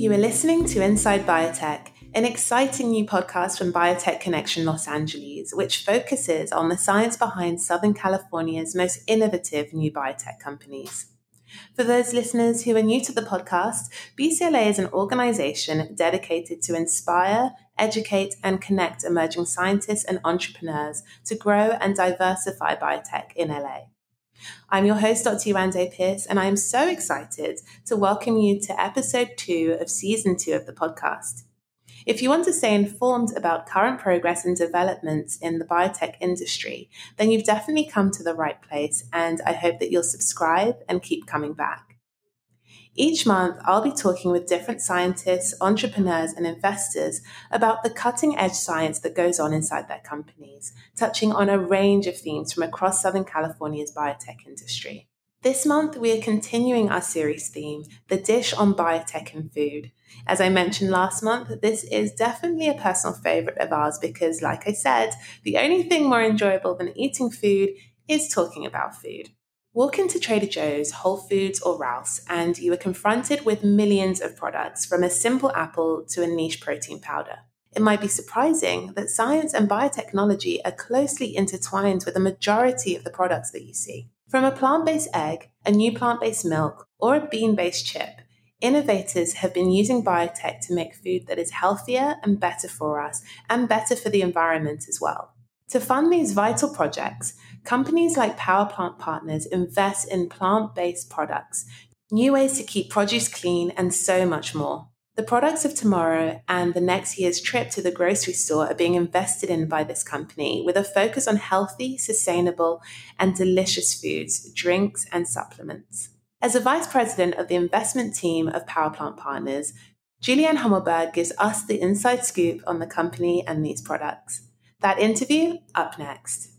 You are listening to Inside Biotech, an exciting new podcast from Biotech Connection Los Angeles, which focuses on the science behind Southern California's most innovative new biotech companies. For those listeners who are new to the podcast, BCLA is an organization dedicated to inspire, educate, and connect emerging scientists and entrepreneurs to grow and diversify biotech in LA. I'm your host, Dr. Yewande Pierce, and I am so excited to welcome you to episode two of season two of the podcast. If you want to stay informed about current progress and developments in the biotech industry, then you've definitely come to the right place, and I hope that you'll subscribe and keep coming back. Each month, I'll be talking with different scientists, entrepreneurs, and investors about the cutting edge science that goes on inside their companies, touching on a range of themes from across Southern California's biotech industry. This month, we are continuing our series theme, The Dish on Biotech and Food. As I mentioned last month, this is definitely a personal favorite of ours because, like I said, the only thing more enjoyable than eating food is talking about food. Walk into Trader Joe's, Whole Foods, or Ralph's, and you are confronted with millions of products from a simple apple to a niche protein powder. It might be surprising that science and biotechnology are closely intertwined with the majority of the products that you see. From a plant based egg, a new plant based milk, or a bean based chip, innovators have been using biotech to make food that is healthier and better for us and better for the environment as well. To fund these vital projects, companies like Power Plant Partners invest in plant based products, new ways to keep produce clean, and so much more. The products of tomorrow and the next year's trip to the grocery store are being invested in by this company with a focus on healthy, sustainable, and delicious foods, drinks, and supplements. As a vice president of the investment team of Power Plant Partners, Julianne Hummelberg gives us the inside scoop on the company and these products. That interview up next.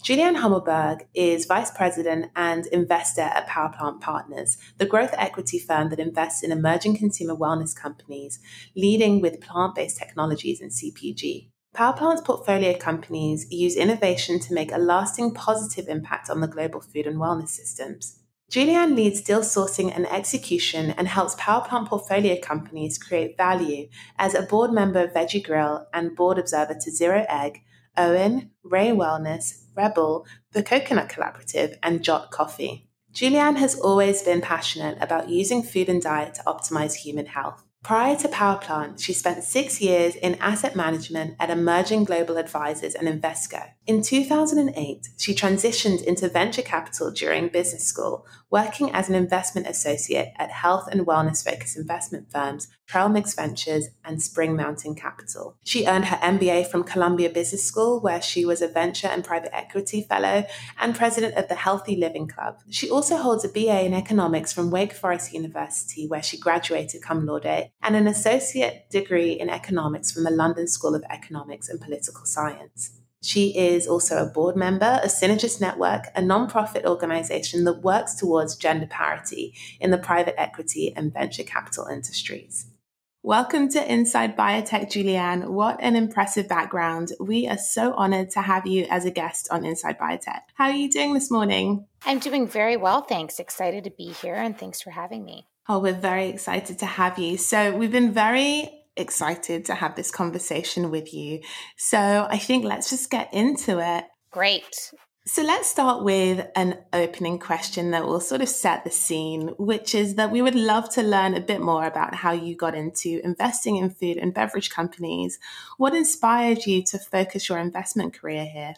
Julianne Hummelberg is Vice President and investor at Powerplant Partners, the growth equity firm that invests in emerging consumer wellness companies, leading with plant based technologies and CPG. Powerplant's portfolio companies use innovation to make a lasting positive impact on the global food and wellness systems. Julianne leads deal sourcing and execution and helps Powerplant portfolio companies create value as a board member of Veggie Grill and board observer to Zero Egg, OWYN, Rae Wellness, REBBL, the Coconut Collaborative, and Jot Coffee. Julianne has always been passionate about using food and diet to optimize human health. Prior to Power Powerplant, she spent six years in asset management at Emerging Global Advisors and Invesco. In 2008, she transitioned into venture capital during business school, working as an investment associate at health and wellness focused investment firms Trail Mix Ventures and Spring Mountain Capital. She earned her MBA from Columbia Business School, where she was a venture and private equity fellow and president of the Healthy Living Club. She also holds a BA in economics from Wake Forest University, where she graduated cum laude, and an associate degree in economics from the London School of Economics and Political Science. She is also a board member of Synergist Network, a nonprofit organization that works towards gender parity in the private equity and venture capital industries. Welcome to Inside Biotech, Julianne. What an impressive background. We are so honored to have you as a guest on Inside Biotech. How are you doing this morning? I'm doing very well, thanks. Excited to be here and thanks for having me. Oh, we're very excited to have you. So, we've been very excited to have this conversation with you. So I think let's just get into it. Great. So let's start with an opening question that will sort of set the scene, which is that we would love to learn a bit more about how you got into investing in food and beverage companies. What inspired you to focus your investment career here?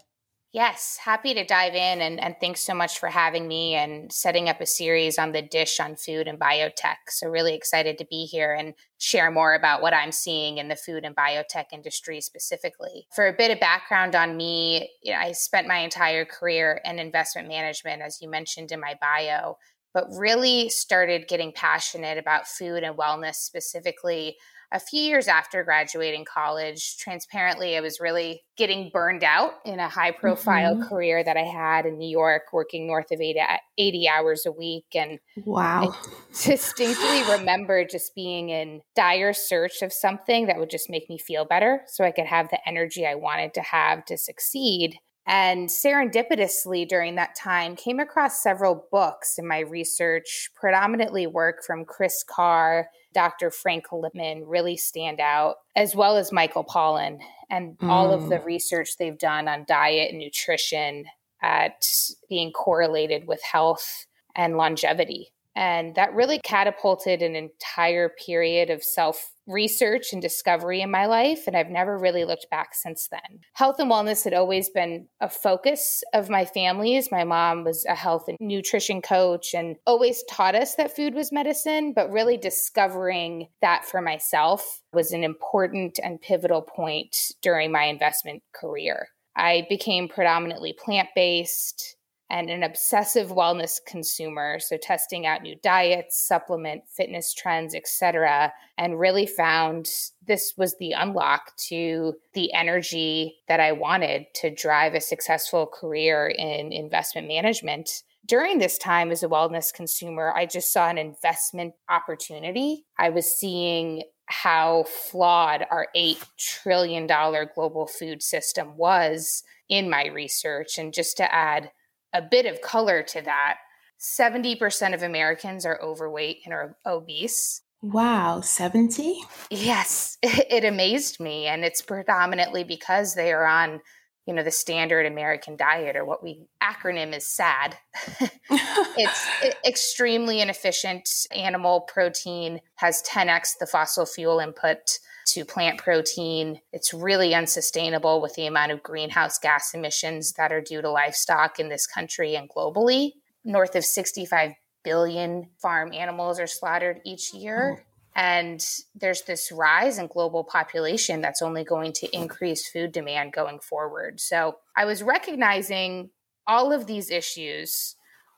Yes, happy to dive in and, and thanks so much for having me and setting up a series on the dish on food and biotech. So, really excited to be here and share more about what I'm seeing in the food and biotech industry specifically. For a bit of background on me, you know, I spent my entire career in investment management, as you mentioned in my bio, but really started getting passionate about food and wellness specifically a few years after graduating college, transparently, I was really getting burned out in a high profile mm-hmm. career that I had in New York, working north of 80, 80 hours a week. And wow. I distinctly remember just being in dire search of something that would just make me feel better so I could have the energy I wanted to have to succeed. And serendipitously during that time, came across several books in my research, predominantly work from Kris Carr, Dr. Frank Lipman really stand out, as well as Michael Pollan and mm. all of the mm. research they've done on diet and nutrition at being correlated with health and longevity. And that really catapulted an entire period of self research and discovery in my life. And I've never really looked back since then. Health and wellness had always been a focus of my family's. My mom was a health and nutrition coach and always taught us that food was medicine, but really discovering that for myself was an important and pivotal point during my investment career. I became predominantly plant based and an obsessive wellness consumer. So testing out new diets supplement fitness trends etc and really found this was the unlock to the energy that i wanted to drive a successful career in investment management. During this time as a wellness consumer i just saw an investment opportunity. I was seeing how flawed our $8 trillion global food system was in my research. And just to add a bit of color to that, 70% of Americans are overweight and are obese. Wow, 70? Yes, it amazed me. And it's predominantly because they are on, you know, the standard American diet or what we acronym is SAD. it's extremely inefficient. Animal protein has 10x the fossil fuel input to plant protein. It's really unsustainable with the amount of greenhouse gas emissions that are due to livestock in this country and globally. North of 65 billion farm animals are slaughtered each year. Oh. And there's this rise in global population that's only going to increase food demand going forward. So I was recognizing all of these issues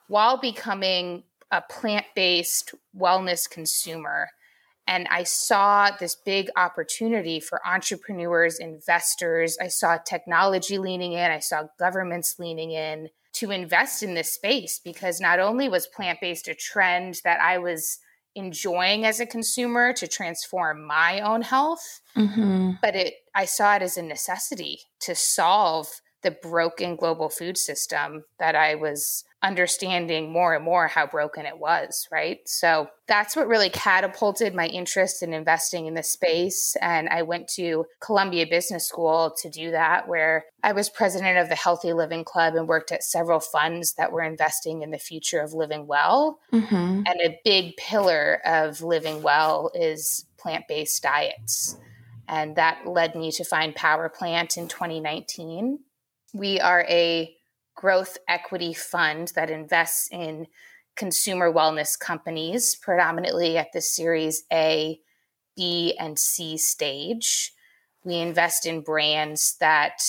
while becoming a plant based wellness consumer and I saw this big opportunity for entrepreneurs, investors. I saw technology leaning in, I saw governments leaning in to invest in this space because not only was plant based a trend that I was enjoying as a consumer to transform my own health, mm-hmm. but it I saw it as a necessity to solve the broken global food system that I was understanding more and more how broken it was, right? So that's what really catapulted my interest in investing in the space. And I went to Columbia Business School to do that, where I was president of the Healthy Living Club and worked at several funds that were investing in the future of living well. Mm-hmm. And a big pillar of living well is plant based diets. And that led me to find Power Plant in 2019. We are a growth equity fund that invests in consumer wellness companies, predominantly at the Series A, B, and C stage. We invest in brands that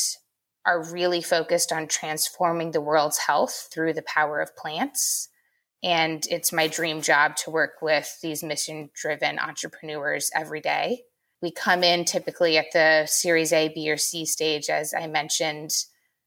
are really focused on transforming the world's health through the power of plants. And it's my dream job to work with these mission driven entrepreneurs every day. We come in typically at the Series A, B, or C stage, as I mentioned,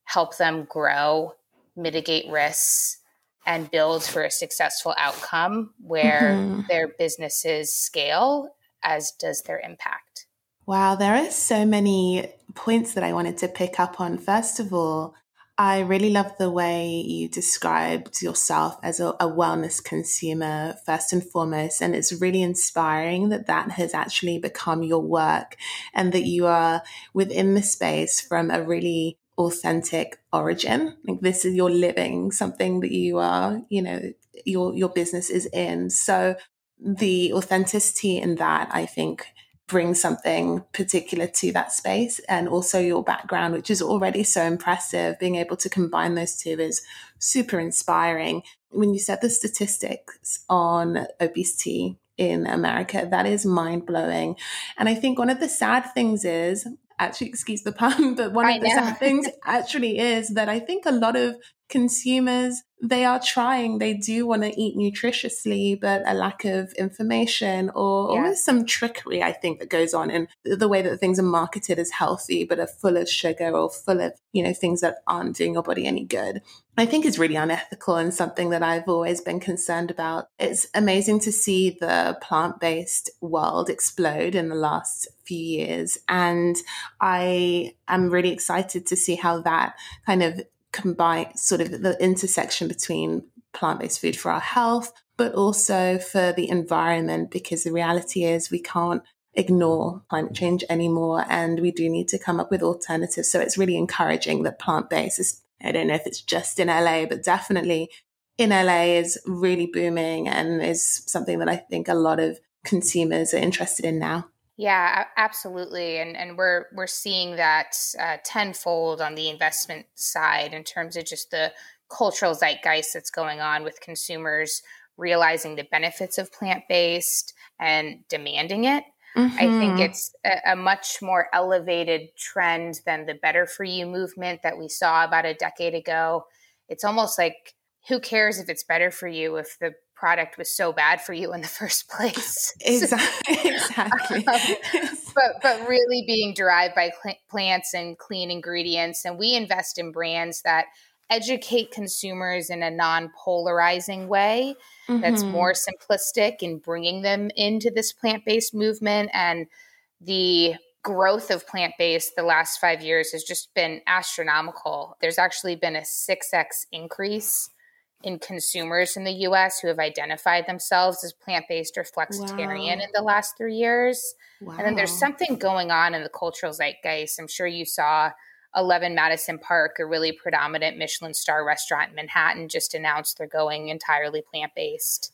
help them grow, mitigate risks, and build for a successful outcome where mm-hmm. their businesses scale, as does their impact. Wow, there are so many points that I wanted to pick up on. First of all, I really love the way you described yourself as a, a, wellness consumer, first and foremost. And it's really inspiring that that has actually become your work and that you are within the space from a really authentic origin. Like this is your living something that you are, you know, your your business is in. So the authenticity in that, I think, brings something particular to that space and also your background, which is already so impressive. Being able to combine those two is super inspiring. When you said the statistics on obesity in America, that is mind blowing. And I think one of the sad things is actually, excuse the pun, but one I of the sad things actually is that I think a lot of consumers they are trying, they do want to eat nutritiously, but a lack of information or yeah. almost some trickery, I think, that goes on in the way that things are marketed as healthy, but are full of sugar or full of, you know, things that aren't doing your body any good. I think is really unethical and something that I've always been concerned about. It's amazing to see the plant based world explode in the last few years. And I am really excited to see how that kind of combine sort of the intersection between plant based food for our health, but also for the environment, because the reality is we can't ignore climate change anymore and we do need to come up with alternatives. So it's really encouraging that plant based is, I don't know if it's just in LA, but definitely in LA is really booming and is something that I think a lot of consumers are interested in now. Yeah, absolutely, and and we're we're seeing that uh, tenfold on the investment side in terms of just the cultural zeitgeist that's going on with consumers realizing the benefits of plant based and demanding it. Mm-hmm. I think mm-hmm. it's a, a, much more elevated trend than the better for you movement that we saw about a decade ago. It's almost like who cares if it's better for you if the product was so bad for you in the first place. Exactly. exactly. um, but but really being derived by cl- plants and clean ingredients, and we invest in brands that educate consumers in a non-polarizing way mm-hmm. that's more simplistic in bringing them into this plant-based movement and the growth of plant-based the last 5 years has just been astronomical there's actually been a 6x increase in consumers in the US who have identified themselves as plant based or flexitarian wow. in the last three years. Wow. And then there's something going on in the cultural zeitgeist. I'm sure you saw 11 Madison Park, a really predominant Michelin star restaurant in Manhattan, just announced they're going entirely plant based.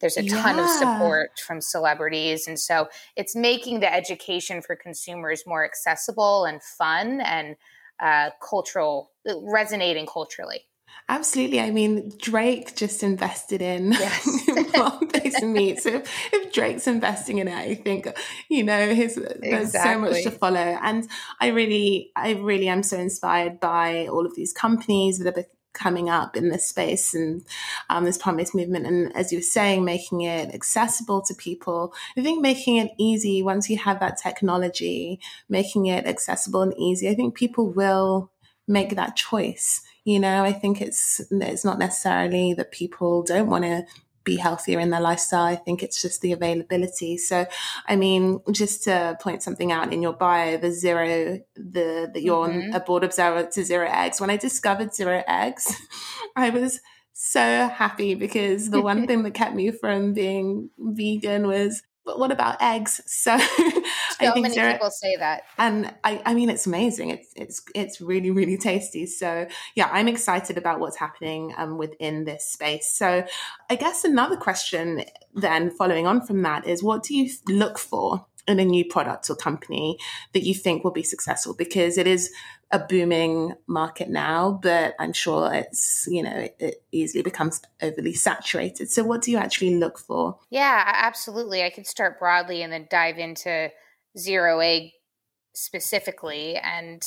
There's a ton of support from celebrities. And so it's making the education for consumers more accessible and fun and uh, cultural, resonating culturally. Absolutely. I mean, Drake just invested in yes. plant-based meat. So if, if, Drake's investing in it, I think, you know, his there's so much to follow. And I really, I really am so inspired by all of these companies that are coming up in this space and um, this plant-based movement. And as you were saying, making it accessible to people. I think making it easy once you have that technology, making it accessible and easy. I think people will make that choice you know, I think it's it's not necessarily that people don't want to be healthier in their lifestyle. I think it's just the availability. So, I mean, just to point something out in your bio, the zero, the that you're mm-hmm. a board observer to zero eggs. When I discovered zero eggs, I was so happy because the one thing that kept me from being vegan was but what about eggs? So, so I think many people say that, and I, I mean, it's amazing. It's it's it's really really tasty. So yeah, I'm excited about what's happening um, within this space. So I guess another question then, following on from that, is what do you look for in a new product or company that you think will be successful? Because it is a booming market now, but I'm sure it's, you know, it, it, easily becomes overly saturated. So, what do you actually look for? Yeah, absolutely. I could start broadly and then dive into zero egg specifically. And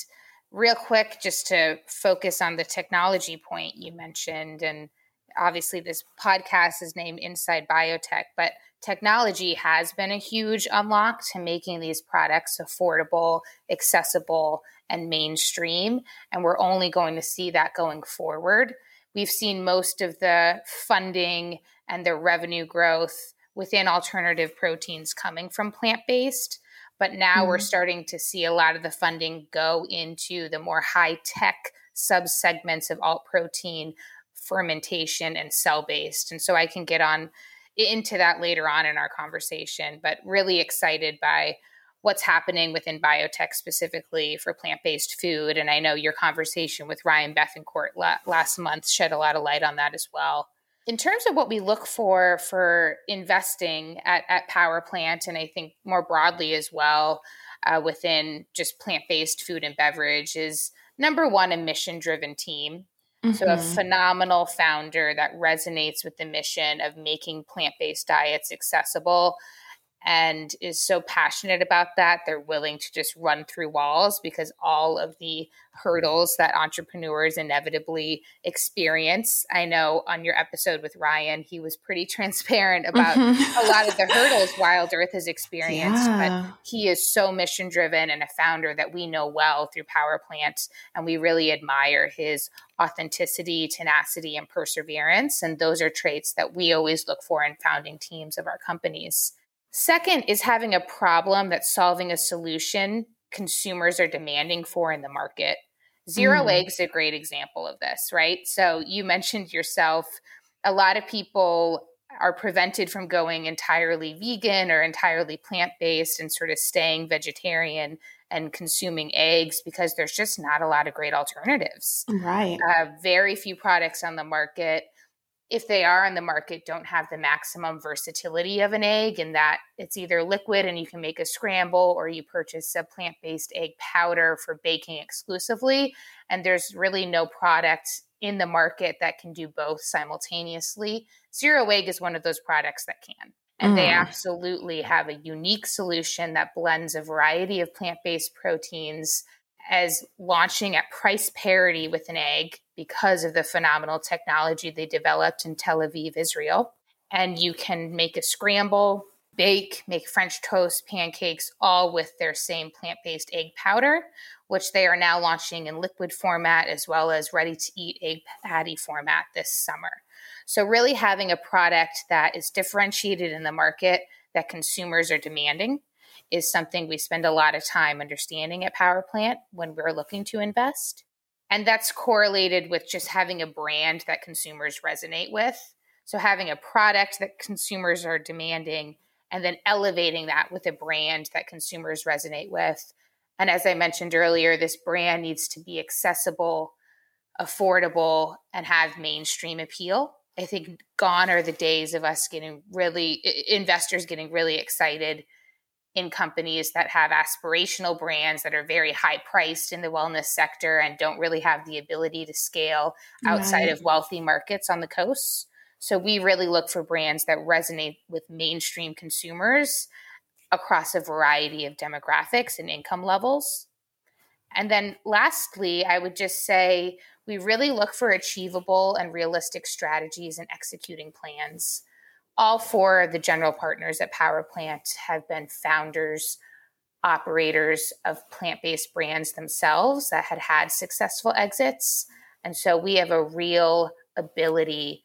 real quick, just to focus on the technology point you mentioned. And obviously, this podcast is named Inside Biotech, but technology has been a huge unlock to making these products affordable, accessible, and mainstream. And we're only going to see that going forward. We've seen most of the funding and the revenue growth within alternative proteins coming from plant based. But now mm-hmm. we're starting to see a lot of the funding go into the more high tech subsegments of alt protein fermentation and cell based. And so I can get on into that later on in our conversation, but really excited by what's happening within biotech specifically for plant-based food and i know your conversation with ryan bethencourt la- last month shed a lot of light on that as well in terms of what we look for for investing at, at power plant and i think more broadly as well uh, within just plant-based food and beverage is number one a mission driven team mm-hmm. so a mm-hmm. phenomenal founder that resonates with the mission of making plant-based diets accessible and is so passionate about that, they're willing to just run through walls because all of the hurdles that entrepreneurs inevitably experience. I know on your episode with Ryan, he was pretty transparent about mm-hmm. a lot of the hurdles Wild Earth has experienced, yeah. but he is so mission driven and a founder that we know well through Power Plant, and we really admire his authenticity, tenacity, and perseverance. And those are traits that we always look for in founding teams of our companies. Second is having a problem that's solving a solution consumers are demanding for in the market. Zero mm. eggs is a great example of this, right? So you mentioned yourself, a lot of people are prevented from going entirely vegan or entirely plant based and sort of staying vegetarian and consuming eggs because there's just not a lot of great alternatives. Right. Uh, very few products on the market if they are on the market don't have the maximum versatility of an egg in that it's either liquid and you can make a scramble or you purchase a plant-based egg powder for baking exclusively. And there's really no product in the market that can do both simultaneously. Zero egg is one of those products that can. And mm. they absolutely have a unique solution that blends a variety of plant-based proteins as launching at price parity with an egg because of the phenomenal technology they developed in Tel Aviv, Israel. And you can make a scramble, bake, make French toast, pancakes, all with their same plant based egg powder, which they are now launching in liquid format as well as ready to eat egg patty format this summer. So, really having a product that is differentiated in the market that consumers are demanding is something we spend a lot of time understanding at Power Plant when we're looking to invest. And that's correlated with just having a brand that consumers resonate with. So, having a product that consumers are demanding and then elevating that with a brand that consumers resonate with. And as I mentioned earlier, this brand needs to be accessible, affordable, and have mainstream appeal. I think gone are the days of us getting really, investors getting really excited in companies that have aspirational brands that are very high priced in the wellness sector and don't really have the ability to scale outside right. of wealthy markets on the coast. So we really look for brands that resonate with mainstream consumers across a variety of demographics and income levels. And then lastly, I would just say we really look for achievable and realistic strategies and executing plans all four of the general partners at Power Plant have been founders, operators of plant based brands themselves that had had successful exits. And so we have a real ability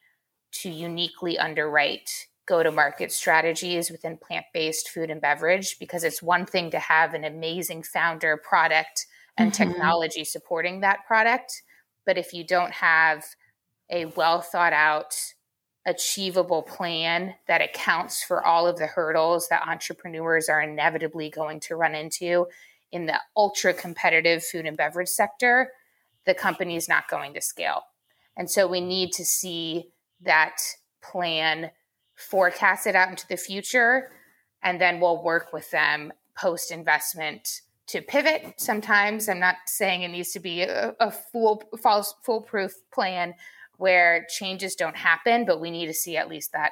to uniquely underwrite go to market strategies within plant based food and beverage because it's one thing to have an amazing founder product and mm-hmm. technology supporting that product. But if you don't have a well thought out achievable plan that accounts for all of the hurdles that entrepreneurs are inevitably going to run into in the ultra competitive food and beverage sector, the company is not going to scale. And so we need to see that plan forecasted out into the future, and then we'll work with them post investment to pivot. Sometimes I'm not saying it needs to be a, a false, foolproof plan, where changes don't happen, but we need to see at least that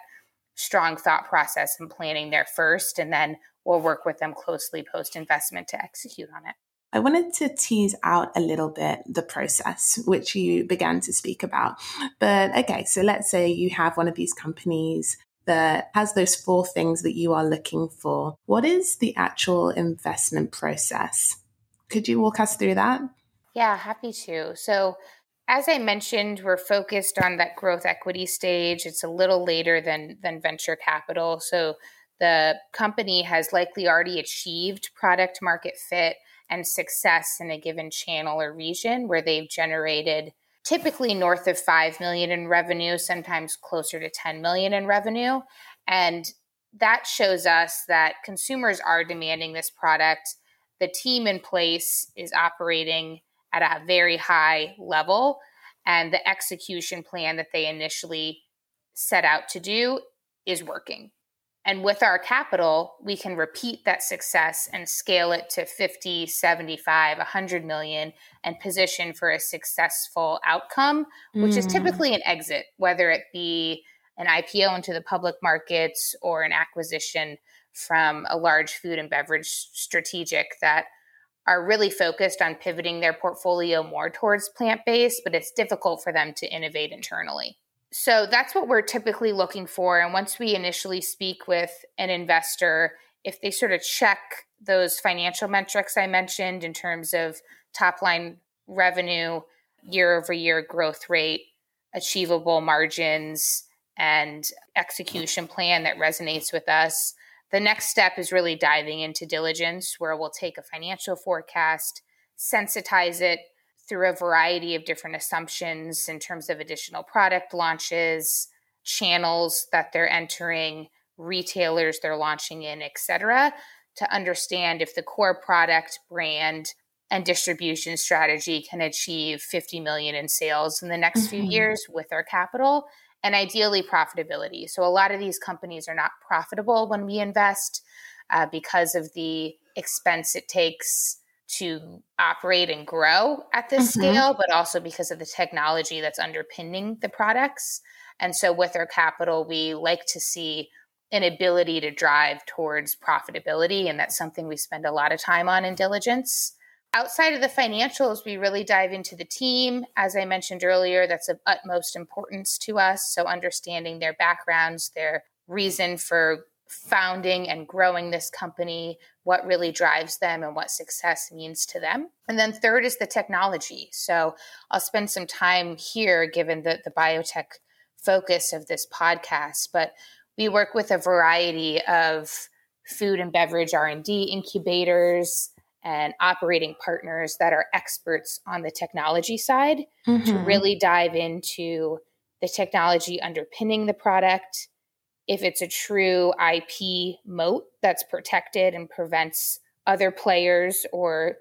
strong thought process and planning there first. And then we'll work with them closely post investment to execute on it. I wanted to tease out a little bit the process, which you began to speak about. But okay, so let's say you have one of these companies that has those four things that you are looking for. What is the actual investment process? Could you walk us through that? Yeah, happy to. So, as I mentioned, we're focused on that growth equity stage. It's a little later than than venture capital, so the company has likely already achieved product market fit and success in a given channel or region where they've generated typically north of 5 million in revenue, sometimes closer to 10 million in revenue, and that shows us that consumers are demanding this product. The team in place is operating at a very high level and the execution plan that they initially set out to do is working. And with our capital, we can repeat that success and scale it to 50, 75, 100 million and position for a successful outcome, which mm. is typically an exit, whether it be an IPO into the public markets or an acquisition from a large food and beverage strategic that are really focused on pivoting their portfolio more towards plant based, but it's difficult for them to innovate internally. So that's what we're typically looking for. And once we initially speak with an investor, if they sort of check those financial metrics I mentioned in terms of top line revenue, year over year growth rate, achievable margins, and execution plan that resonates with us, the next step is really diving into diligence, where we'll take a financial forecast, sensitize it through a variety of different assumptions in terms of additional product launches, channels that they're entering, retailers they're launching in, et cetera, to understand if the core product, brand, and distribution strategy can achieve 50 million in sales in the next mm-hmm. few years with our capital and ideally profitability. So a lot of these companies are not profitable when we invest uh, because of the expense it takes to operate and grow at this mm-hmm. scale, but also because of the technology that's underpinning the products. And so with our capital, we like to see an ability to drive towards profitability. And that's something we spend a lot of time on in diligence. Outside of the financials, we really dive into the team. As I mentioned earlier, that's of utmost importance to us. So, understanding their backgrounds, their reason for founding and growing this company, what really drives them, and what success means to them. And then, third is the technology. So, I'll spend some time here given the, the biotech focus of this podcast, but we work with a variety of food and beverage R&D incubators, and operating partners that are experts on the technology side mm-hmm. to really dive into the technology underpinning the product. If it's a true IP moat that's protected and prevents other players or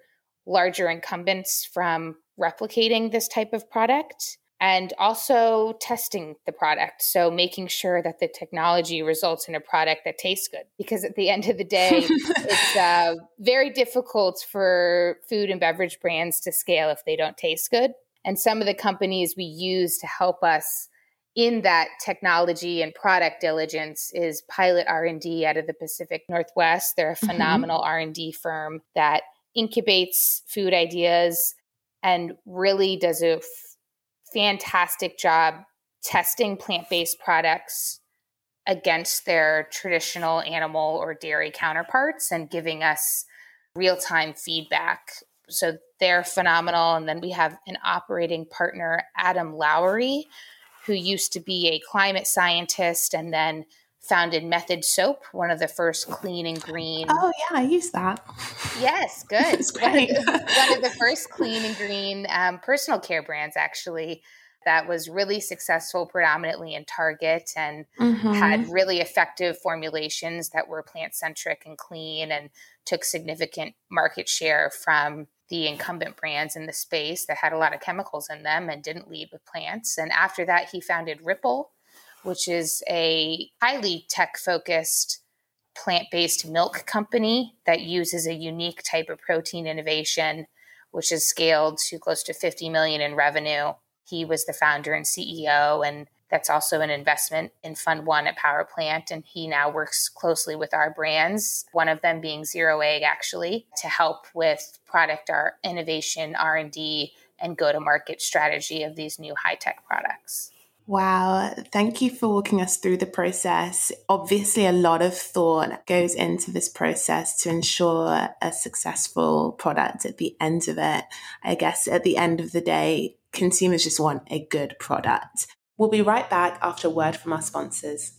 larger incumbents from replicating this type of product and also testing the product. So making sure that the technology results in a product that tastes good. Because at the end of the day, it's uh, very difficult for food and beverage brands to scale if they don't taste good. And some of the companies we use to help us in that technology and product diligence is Pilot R&D out of the Pacific Northwest. They're a mm-hmm. phenomenal mm-hmm. R&D firm that incubates food ideas and really does a fantastic job testing plant based products against their traditional animal or dairy counterparts and giving us real time feedback. So they're phenomenal. And then we have an operating partner, Adam Lowry, who used to be a climate scientist and then founded Method Soap, one of the first clean and green. Oh yeah, I use that. Yes, good. it's great. One of, the, one of the first clean and green um, personal care brands, actually, that was really successful, predominantly in Target, and mm-hmm. had really effective formulations that were plant centric and clean, and took significant market share from the incumbent brands in the space that had a lot of chemicals in them and didn't lead with plants. And after that, he founded Ripple which is a highly tech focused plant based milk company that uses a unique type of protein innovation, which is scaled to close to 50 million in revenue. He was the founder and CEO, and that's also an investment in Fund One at Power Plant. And he now works closely with our brands, one of them being Zero Egg, actually, to help with product our innovation, R and D, and go to market strategy of these new high tech products. Wow, thank you for walking us through the process. Obviously, a lot of thought goes into this process to ensure a successful product at the end of it. I guess at the end of the day, consumers just want a good product. We'll be right back after a word from our sponsors.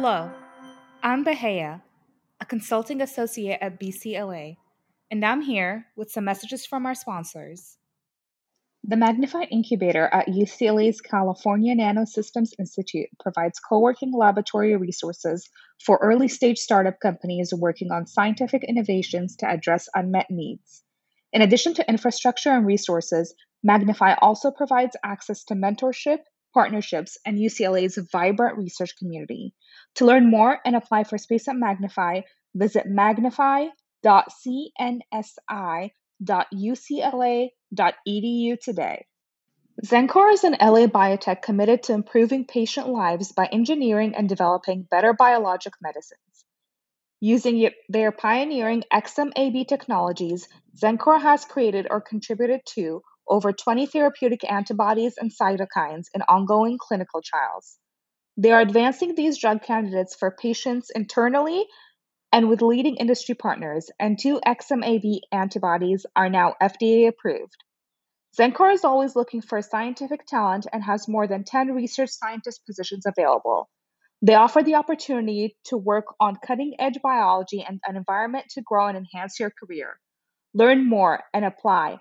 Hello, I'm Bahia, a consulting associate at BCLA, and I'm here with some messages from our sponsors. The Magnify Incubator at UCLA's California Nanosystems Institute provides co working laboratory resources for early stage startup companies working on scientific innovations to address unmet needs. In addition to infrastructure and resources, Magnify also provides access to mentorship, partnerships, and UCLA's vibrant research community. To learn more and apply for Space at Magnify, visit magnify.cnsi.ucla.edu today. Xencor is an LA biotech committed to improving patient lives by engineering and developing better biologic medicines. Using their pioneering XMAB technologies, Xencor has created or contributed to over 20 therapeutic antibodies and cytokines in ongoing clinical trials. They are advancing these drug candidates for patients internally and with leading industry partners, and two XMAB antibodies are now FDA approved. Xencor is always looking for scientific talent and has more than 10 research scientist positions available. They offer the opportunity to work on cutting edge biology and an environment to grow and enhance your career. Learn more and apply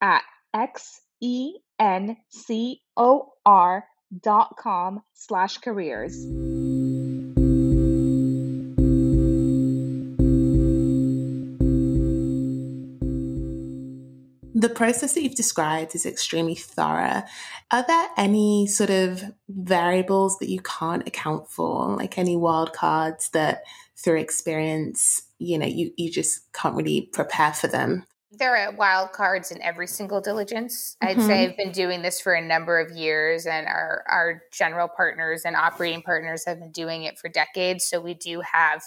at xencor.com slash careers. The process that you've described is extremely thorough. Are there any sort of variables that you can't account for, like any wild cards that through experience, you know, you, you just can't really prepare for them? There are wild cards in every single diligence. I'd mm-hmm. say I've been doing this for a number of years, and our, our general partners and operating partners have been doing it for decades. So we do have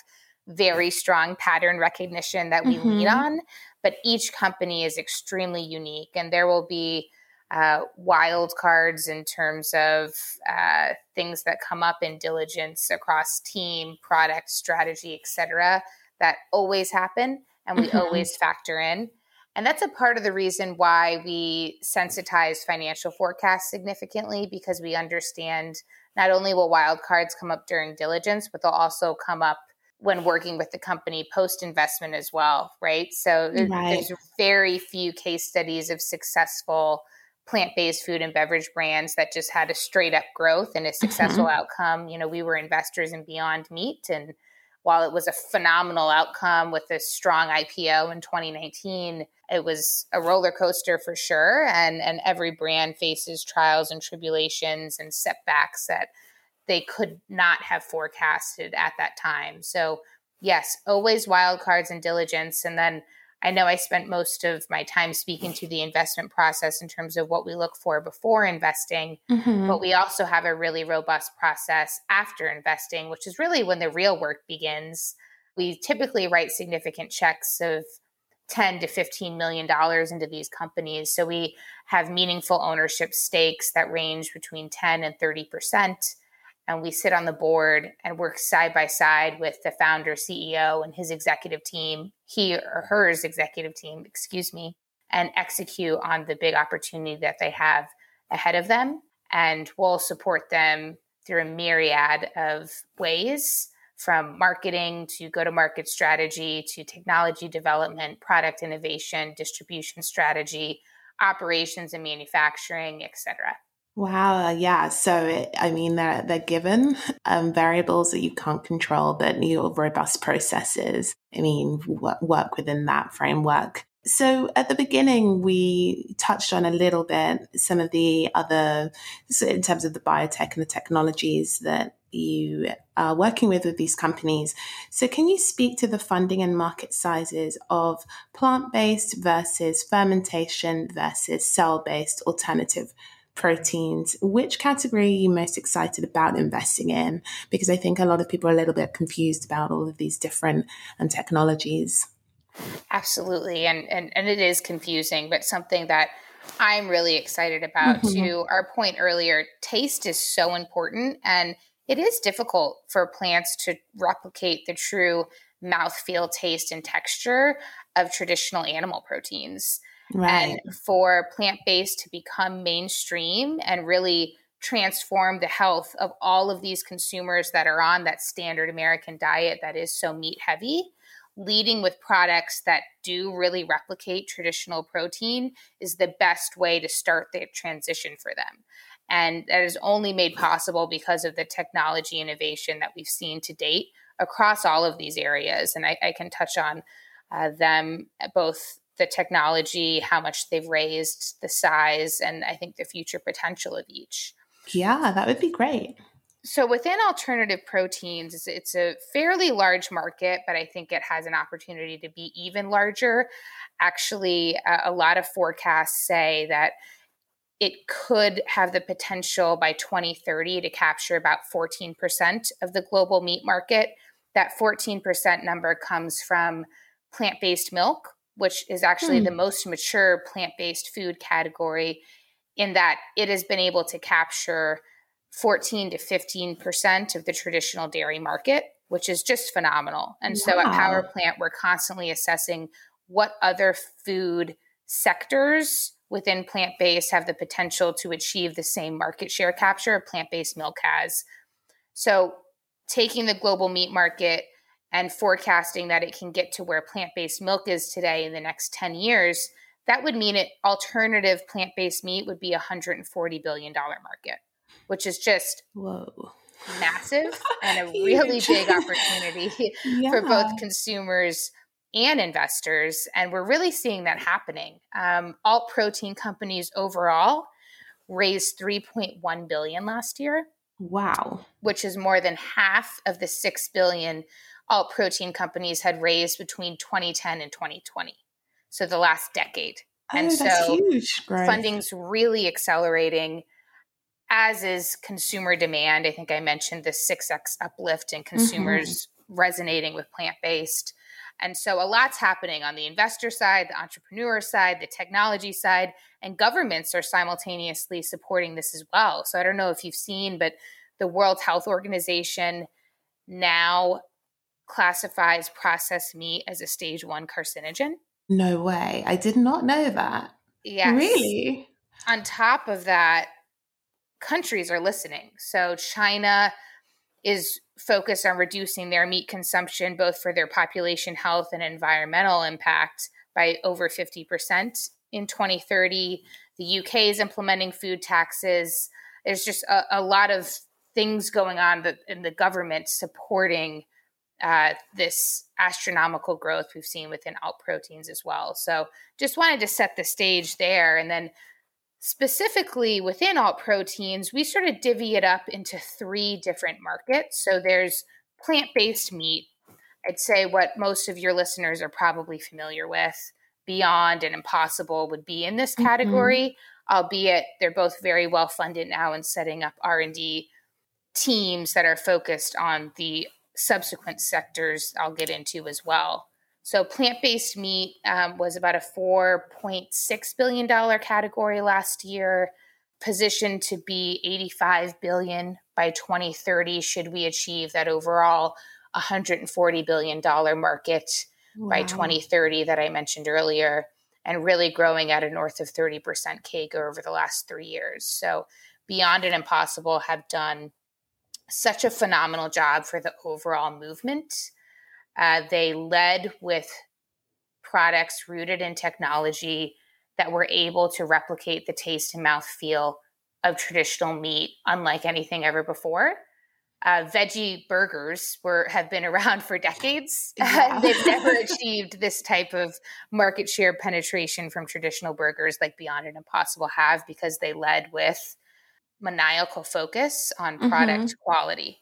very strong pattern recognition that we mm-hmm. lean on but each company is extremely unique and there will be uh, wild cards in terms of uh, things that come up in diligence across team product strategy etc that always happen and we mm-hmm. always factor in and that's a part of the reason why we sensitize financial forecasts significantly because we understand not only will wild cards come up during diligence but they'll also come up when working with the company post investment as well, right? So right. there's very few case studies of successful plant based food and beverage brands that just had a straight up growth and a successful mm-hmm. outcome. You know, we were investors in Beyond Meat, and while it was a phenomenal outcome with a strong IPO in 2019, it was a roller coaster for sure. And and every brand faces trials and tribulations and setbacks that they could not have forecasted at that time. So, yes, always wild cards and diligence. And then I know I spent most of my time speaking to the investment process in terms of what we look for before investing, mm-hmm. but we also have a really robust process after investing, which is really when the real work begins. We typically write significant checks of 10 to 15 million dollars into these companies. So we have meaningful ownership stakes that range between 10 and 30 percent and we sit on the board and work side by side with the founder CEO and his executive team, he or hers executive team, excuse me, and execute on the big opportunity that they have ahead of them. And we'll support them through a myriad of ways from marketing to go to market strategy to technology development, product innovation, distribution strategy, operations and manufacturing, et cetera. Wow, yeah. So, it, I mean, they're, they're given um, variables that you can't control, but your robust processes, I mean, work within that framework. So, at the beginning, we touched on a little bit some of the other, in terms of the biotech and the technologies that you are working with with these companies. So, can you speak to the funding and market sizes of plant based versus fermentation versus cell based alternative proteins, which category are you most excited about investing in? Because I think a lot of people are a little bit confused about all of these different um, technologies. Absolutely. And, and, and it is confusing, but something that I'm really excited about. Mm-hmm. To our point earlier, taste is so important. And it is difficult for plants to replicate the true mouthfeel, taste, and texture of traditional animal proteins. Right. And for plant based to become mainstream and really transform the health of all of these consumers that are on that standard American diet that is so meat heavy, leading with products that do really replicate traditional protein is the best way to start the transition for them. And that is only made possible because of the technology innovation that we've seen to date across all of these areas. And I, I can touch on uh, them both the technology, how much they've raised, the size, and I think the future potential of each. Yeah, that would be great. So within alternative proteins, it's, a fairly large market, but I think it has an opportunity to be even larger. Actually, a, a lot of forecasts say that it could have the potential by 2030 to capture about 14% of the global meat market. That 14% number comes from plant based milk, which is actually hmm. the most mature plant based food category, in that it has been able to capture 14 to 15% of the traditional dairy market, which is just phenomenal. And wow. so at Power Plant, we're constantly assessing what other food sectors within plant based have the potential to achieve the same market share capture of plant based milk has. So, taking the global meat market and forecasting that it can get to where plant based milk is today in the next 10 years, that would mean it alternative plant based meat would be a $140 billion market, which is just whoa massive and a really big opportunity yeah. for both consumers and investors. And we're really seeing that happening. Um, alt protein companies overall raised 3.1 billion last year. Wow. Which is more than half of the 6 billion alt protein companies had raised between 2010 and 2020. So the last decade. Oh, and so huge. funding's really accelerating as is consumer demand. I think I mentioned the 6x uplift in consumers mm-hmm. resonating with plant-based. And so a lot's happening on the investor side, the entrepreneur side, the technology side, and governments are simultaneously supporting this as well. So I don't know if you've seen, but the World Health Organization now classifies processed meat as a stage one carcinogen. No way. I did not know that. Yes. Really? On top of that, countries are listening. So China is focused on reducing their meat consumption, both for their population health and environmental impact, by over 50% in 2030. The UK is implementing food taxes. There's just a, a lot of things going on that, in the government supporting uh, this astronomical growth we've seen within alt proteins as well. So just wanted to set the stage there. And then specifically within alt proteins, we sort of divvy it up into three different markets. So there's plant based meat. I'd say what most of your listeners are probably familiar with. Beyond and Impossible would be in this mm-hmm. category, mm-hmm. albeit they're both very well funded now and setting up R and D teams that are focused on the subsequent sectors I'll get into as well. So plant based meat um, was about a $4.6 billion category last year, positioned to be 85 billion by 2030 should we achieve that overall 140 billion dollar market wow. by 2030 that I mentioned earlier and really growing at a north of 30% CAGR over the last 3 years. So Beyond and Impossible have done such a phenomenal job for the overall movement uh, they led with products rooted in technology that were able to replicate the taste and mouth feel of traditional meat, unlike anything ever before. Uh, veggie burgers were have been around for decades. Yeah. They've never achieved this type of market share penetration from traditional burgers like Beyond and Impossible have because they led with maniacal focus on product mm-hmm. quality.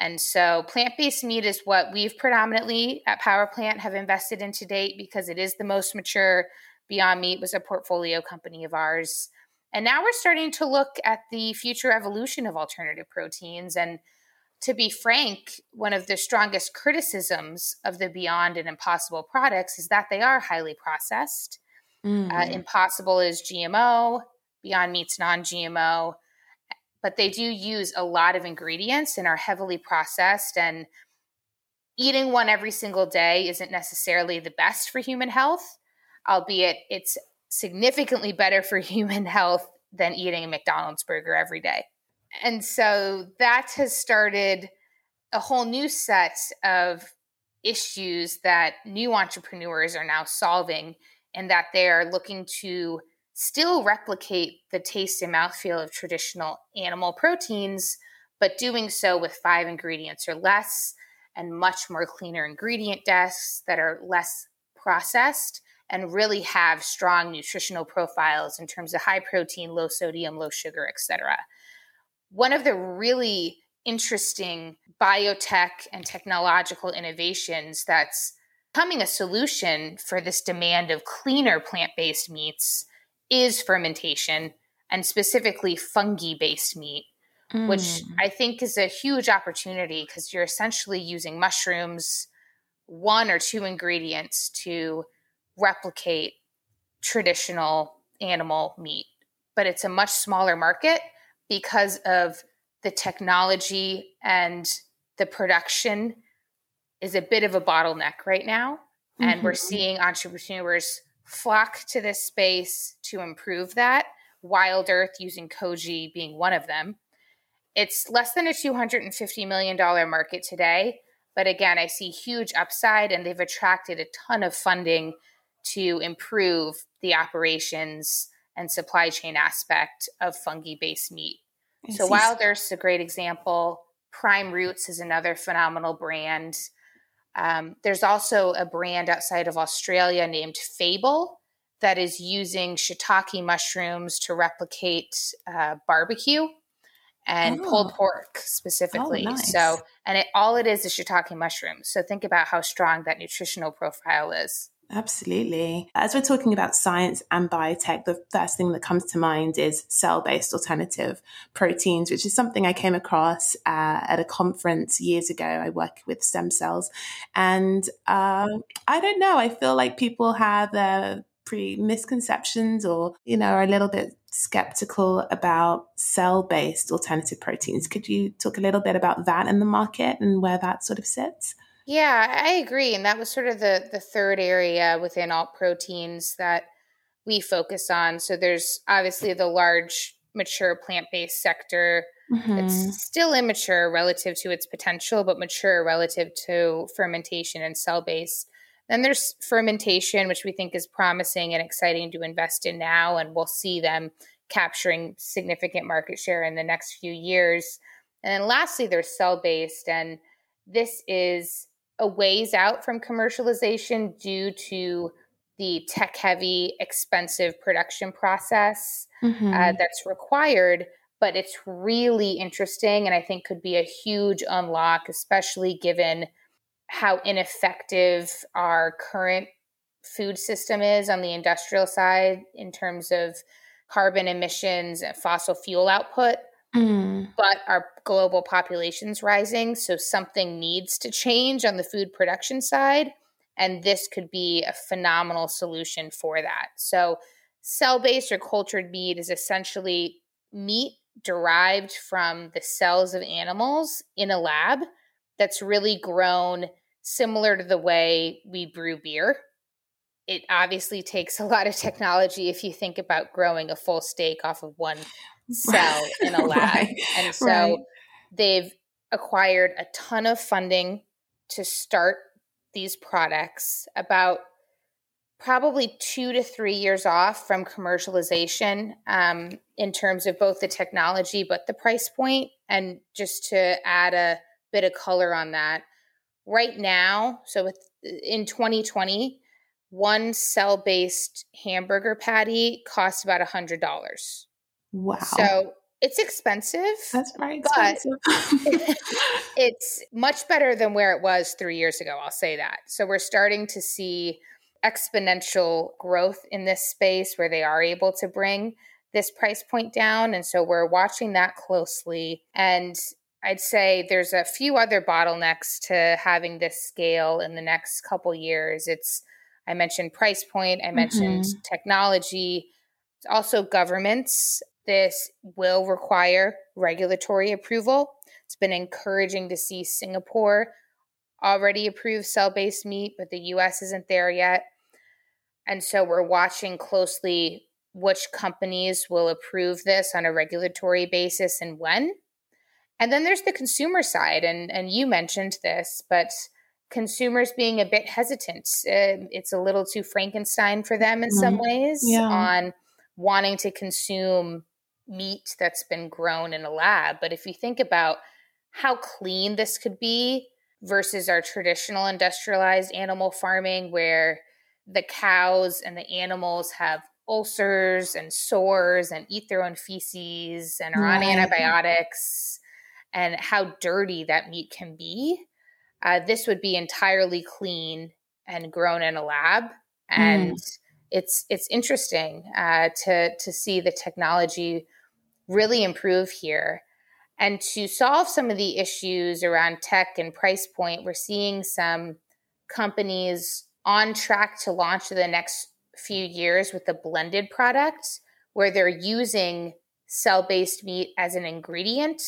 And so plant based meat is what we've predominantly at Power Plant have invested in to date because it is the most mature. Beyond Meat was a portfolio company of ours. And now we're starting to look at the future evolution of alternative proteins. And to be frank, one of the strongest criticisms of the Beyond and Impossible products is that they are highly processed. Mm. Uh, Impossible is GMO, Beyond Meat's non GMO but they do use a lot of ingredients and are heavily processed and eating one every single day isn't necessarily the best for human health albeit it's significantly better for human health than eating a McDonald's burger every day. And so that has started a whole new set of issues that new entrepreneurs are now solving and that they are looking to still replicate the taste and mouthfeel of traditional animal proteins, but doing so with five ingredients or less and much more cleaner ingredient desks that are less processed and really have strong nutritional profiles in terms of high protein, low sodium, low sugar, etc. One of the really interesting biotech and technological innovations that's becoming a solution for this demand of cleaner plant based meats is fermentation and specifically fungi based meat, mm. which I think is a huge opportunity because you're essentially using mushrooms, one or two ingredients to replicate traditional animal meat. But it's a much smaller market because of the technology and the production is a bit of a bottleneck right now. Mm-hmm. And we're mm-hmm. seeing entrepreneurs flock to this space to improve that. Wild Earth using Koji being one of them. It's less than a $250 million market today. But again, I see huge upside, and they've attracted a ton of funding to improve the operations and supply chain aspect of fungi based meat. I so, Wild Earth is a great example. Prime Roots is another phenomenal brand. Um, there's also a brand outside of Australia named Fable that is using shiitake mushrooms to replicate uh, barbecue and oh. pulled pork specifically. Oh, nice. So, and it all it is is shiitake mushrooms. So think about how strong that nutritional profile is. Absolutely. As we're talking about science and biotech, the first thing that comes to mind is cell based alternative proteins, which is something I came across uh, at a conference years ago. I work with stem cells. And uh, I don't know, I feel like people have their pre misconceptions or, you know, are a little bit skeptical about cell based alternative proteins. Could you talk a little bit about that in the market and where that sort of sits? Yeah, I agree. And that was sort of the the third area within alt proteins that we focus on. So there's obviously the large mature plant-based sector. Mm-hmm. It's still immature relative to its potential, but mature relative to fermentation and cell-based. Then there's fermentation, which we think is promising and exciting to invest in now, and we'll see them capturing significant market share in the next few years. And then lastly, there's cell based, and this is a ways out from commercialization due to the tech heavy, expensive production process uh, mm-hmm. uh, that's required. But it's really interesting and I think could be a huge unlock, especially given how ineffective our current food system is on the industrial side in terms of carbon emissions and fossil fuel output. Mm. But our global population's rising, so something needs to change on the food production side. And this could be a phenomenal solution for that. So, cell based or cultured meat is essentially meat derived from the cells of animals in a lab that's really grown similar to the way we brew beer. It obviously takes a lot of technology if you think about growing a full steak off of one cell in a lab. right. And so right. they've acquired a ton of funding to start these products, about probably two to three years off from commercialization um, in terms of both the technology but the price point. And just to add a bit of color on that, right now, so with, in 2020, one cell based hamburger patty costs about a $100. Wow. So it's expensive. That's very expensive. But it's much better than where it was three years ago. I'll say that. So we're starting to see exponential growth in this space where they are able to bring this price point down. And so we're watching that closely. And I'd say there's a few other bottlenecks to having this scale in the next couple years. It's I mentioned price point, I mentioned mm-hmm. technology, also governments this will require regulatory approval. It's been encouraging to see Singapore already approve cell based meat, but the US isn't there yet. And so we're watching closely which companies will approve this on a regulatory basis and when. And then there's the consumer side, and, and you mentioned this, but consumers being a bit hesitant. Uh, it's a little too Frankenstein for them in mm-hmm. some ways yeah. on wanting to consume meat that's been grown in a lab. But if you think about how clean this could be versus our traditional industrialized animal farming, where the cows and the animals have ulcers and sores and eat their own feces and are right. on antibiotics and how dirty that meat can be. Uh, this would be entirely clean and grown in a lab, and mm. it's it's interesting uh, to to see the technology really improve here. And to solve some of the issues around tech and price point, we're seeing some companies on track to launch in the next few years with a blended product where they're using cell based meat as an ingredient.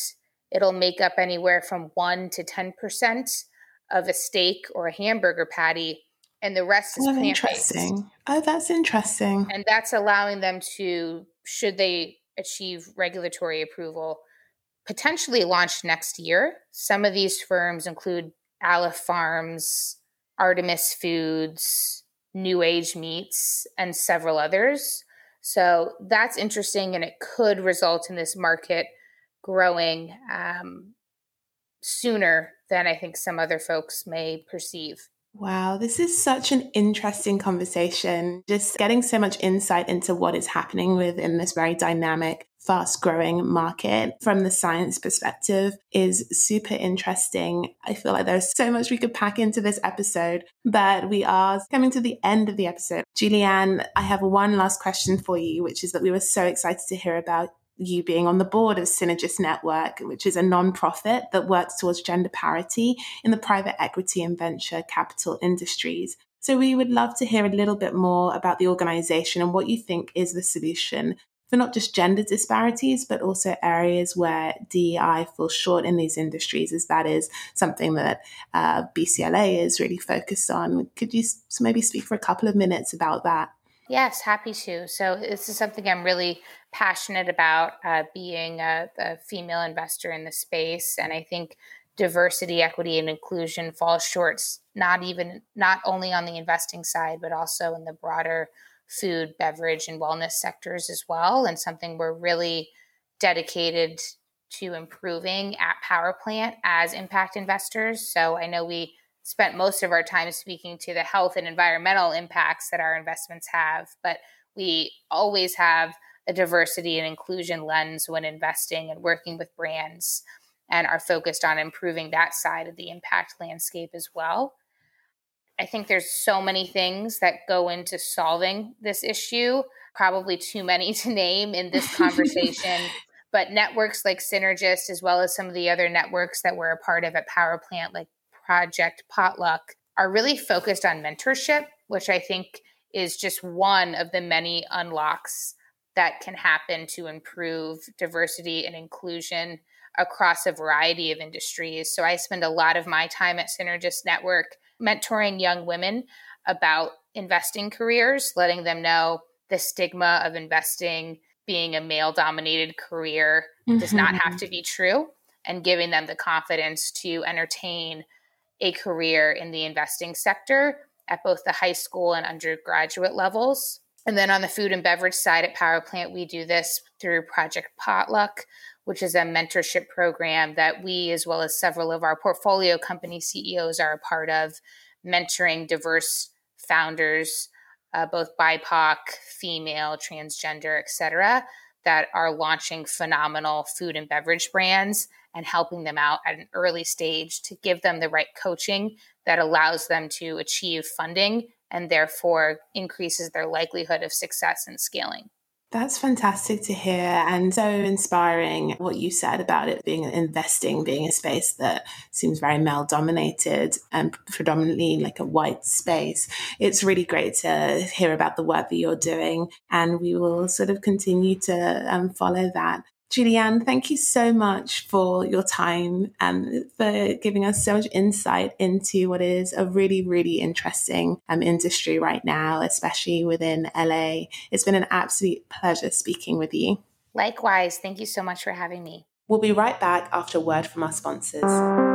It'll make up anywhere from 1% to 10% of a steak or a hamburger patty, and the rest is oh, plant Interesting. Oh, that's interesting. And that's allowing them to, should they achieve regulatory approval, potentially launch next year. Some of these firms include Aleph Farms, Artemys Foods, New Age Meats, and several others. So that's interesting, and it could result in this market growing um, sooner than I think some other folks may perceive. Wow, this is such an interesting conversation. Just getting so much insight into what is happening within this very dynamic, fast growing market from the science perspective is super interesting. I feel like there's so much we could pack into this episode, but we are coming to the end of the episode. Julianne, I have one last question for you, which is that we were so excited to hear about you being on the board of Synergist Network, which is a nonprofit that works towards gender parity in the private equity and venture capital industries. So, we would love to hear a little bit more about the organization and what you think is the solution for not just gender disparities, but also areas where DEI falls short in these industries, as that is something that uh, BCLA is really focused on. Could you maybe speak for a couple of minutes about that? Yes, happy to. So, this is something I'm really passionate about uh, being a, a, female investor in the space. And I think diversity, equity, and inclusion falls short, not even, not only on the investing side, but also in the broader food, beverage, and wellness sectors as well. And something we're really dedicated to improving at Power Plant as impact investors. So I know we spent most of our time speaking to the health and environmental impacts that our investments have, but we always have a diversity and inclusion lens when investing and working with brands and are focused on improving that side of the impact landscape as well. I think there's so many things that go into solving this issue, probably too many to name in this conversation. but networks like Synergist, as well as some of the other networks that we're a part of at Power Plant, like Project Potluck, are really focused on mentorship, which I think is just one of the many unlocks that can happen to improve diversity and inclusion across a variety of industries. So I spend a lot of my time at Synergist Network mentoring young women about investing careers, letting them know the stigma of investing being a male dominated career mm-hmm. does not have mm-hmm. to be true, and giving them the confidence to entertain a career in the investing sector at both the high school and undergraduate levels. And then on the food and beverage side at Power Plant, we do this through Project Potluck, which is a mentorship program that we, as well as several of our portfolio company CEOs, are a part of, mentoring diverse founders, uh, both BIPOC, female, transgender, et cetera, that are launching phenomenal food and beverage brands and helping them out at an early stage to give them the right coaching that allows them to achieve funding and therefore increases their likelihood of success in scaling. That's fantastic to hear and so inspiring what you said about it being investing, being a space that seems very male dominated and predominantly like a white space. It's really great to hear about the work that you're doing, and we will sort of continue to um, follow that. Julianne, thank you so much for your time and for giving us so much insight into what is a really, really interesting um, industry right now, especially within LA. It's been an absolute pleasure speaking with you. Likewise. Thank you so much for having me. We'll be right back after a word from our sponsors.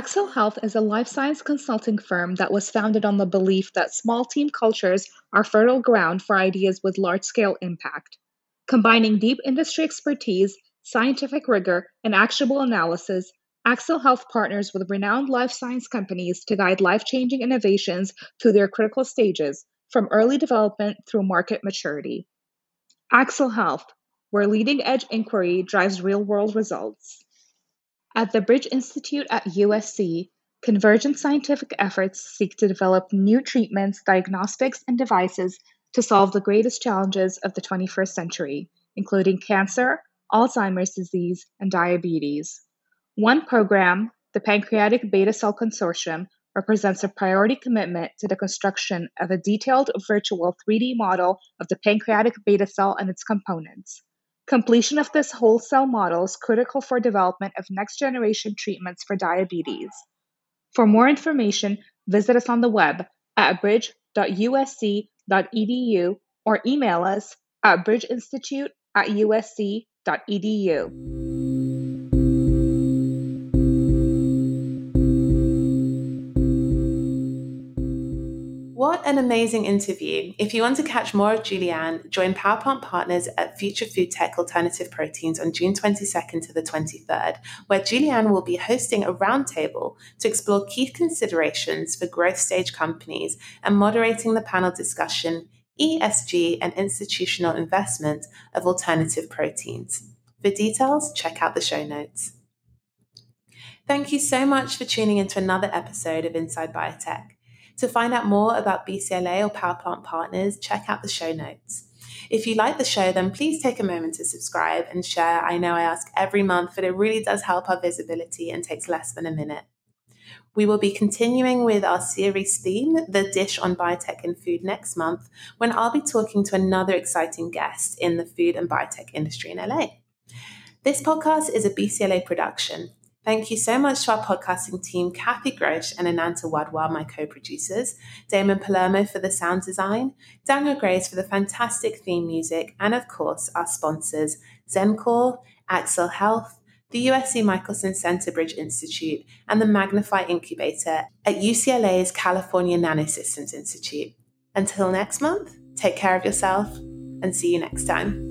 Axel Health is a life science consulting firm that was founded on the belief that small team cultures are fertile ground for ideas with large scale impact. Combining deep industry expertise, scientific rigor, and actionable analysis, Axel Health partners with renowned life science companies to guide life changing innovations through their critical stages, from early development through market maturity. Axel Health, where leading edge inquiry drives real world results. At the Bridge Institute at USC, convergent scientific efforts seek to develop new treatments, diagnostics, and devices to solve the greatest challenges of the 21st century, including cancer, Alzheimer's disease, and diabetes. One program, the Pancreatic Beta Cell Consortium, represents a priority commitment to the construction of a detailed virtual 3D model of the pancreatic beta cell and its components. Completion of this whole cell model is critical for development of next generation treatments for diabetes. For more information, visit us on the web at bridge.usc.edu or email us at bridgeinstitute at usc.edu. an amazing interview. If you want to catch more of Julianne, join Powerplant Partners at Future Food Tech Alternative Proteins on June 22nd to the 23rd, where Julianne will be hosting a roundtable to explore key considerations for growth stage companies and moderating the panel discussion ESG and institutional investment of alternative proteins. For details, check out the show notes. Thank you so much for tuning into another episode of Inside Biotech. To find out more about BCLA or Powerplant Partners, check out the show notes. If you like the show, then please take a moment to subscribe and share. I know I ask every month, but it really does help our visibility and takes less than a minute. We will be continuing with our series theme, The Dish on Biotech and Food, next month, when I'll be talking to another exciting guest in the food and biotech industry in LA. This podcast is a BCLA production. Thank you so much to our podcasting team, Kathy Grosh and Ananta Wadwa, my co producers, Damon Palermo for the sound design, Daniel Grace for the fantastic theme music, and of course, our sponsors, Zencore, Axel Health, the USC Michelson Centerbridge Institute, and the Magnify Incubator at UCLA's California Nanosystems Institute. Until next month, take care of yourself and see you next time.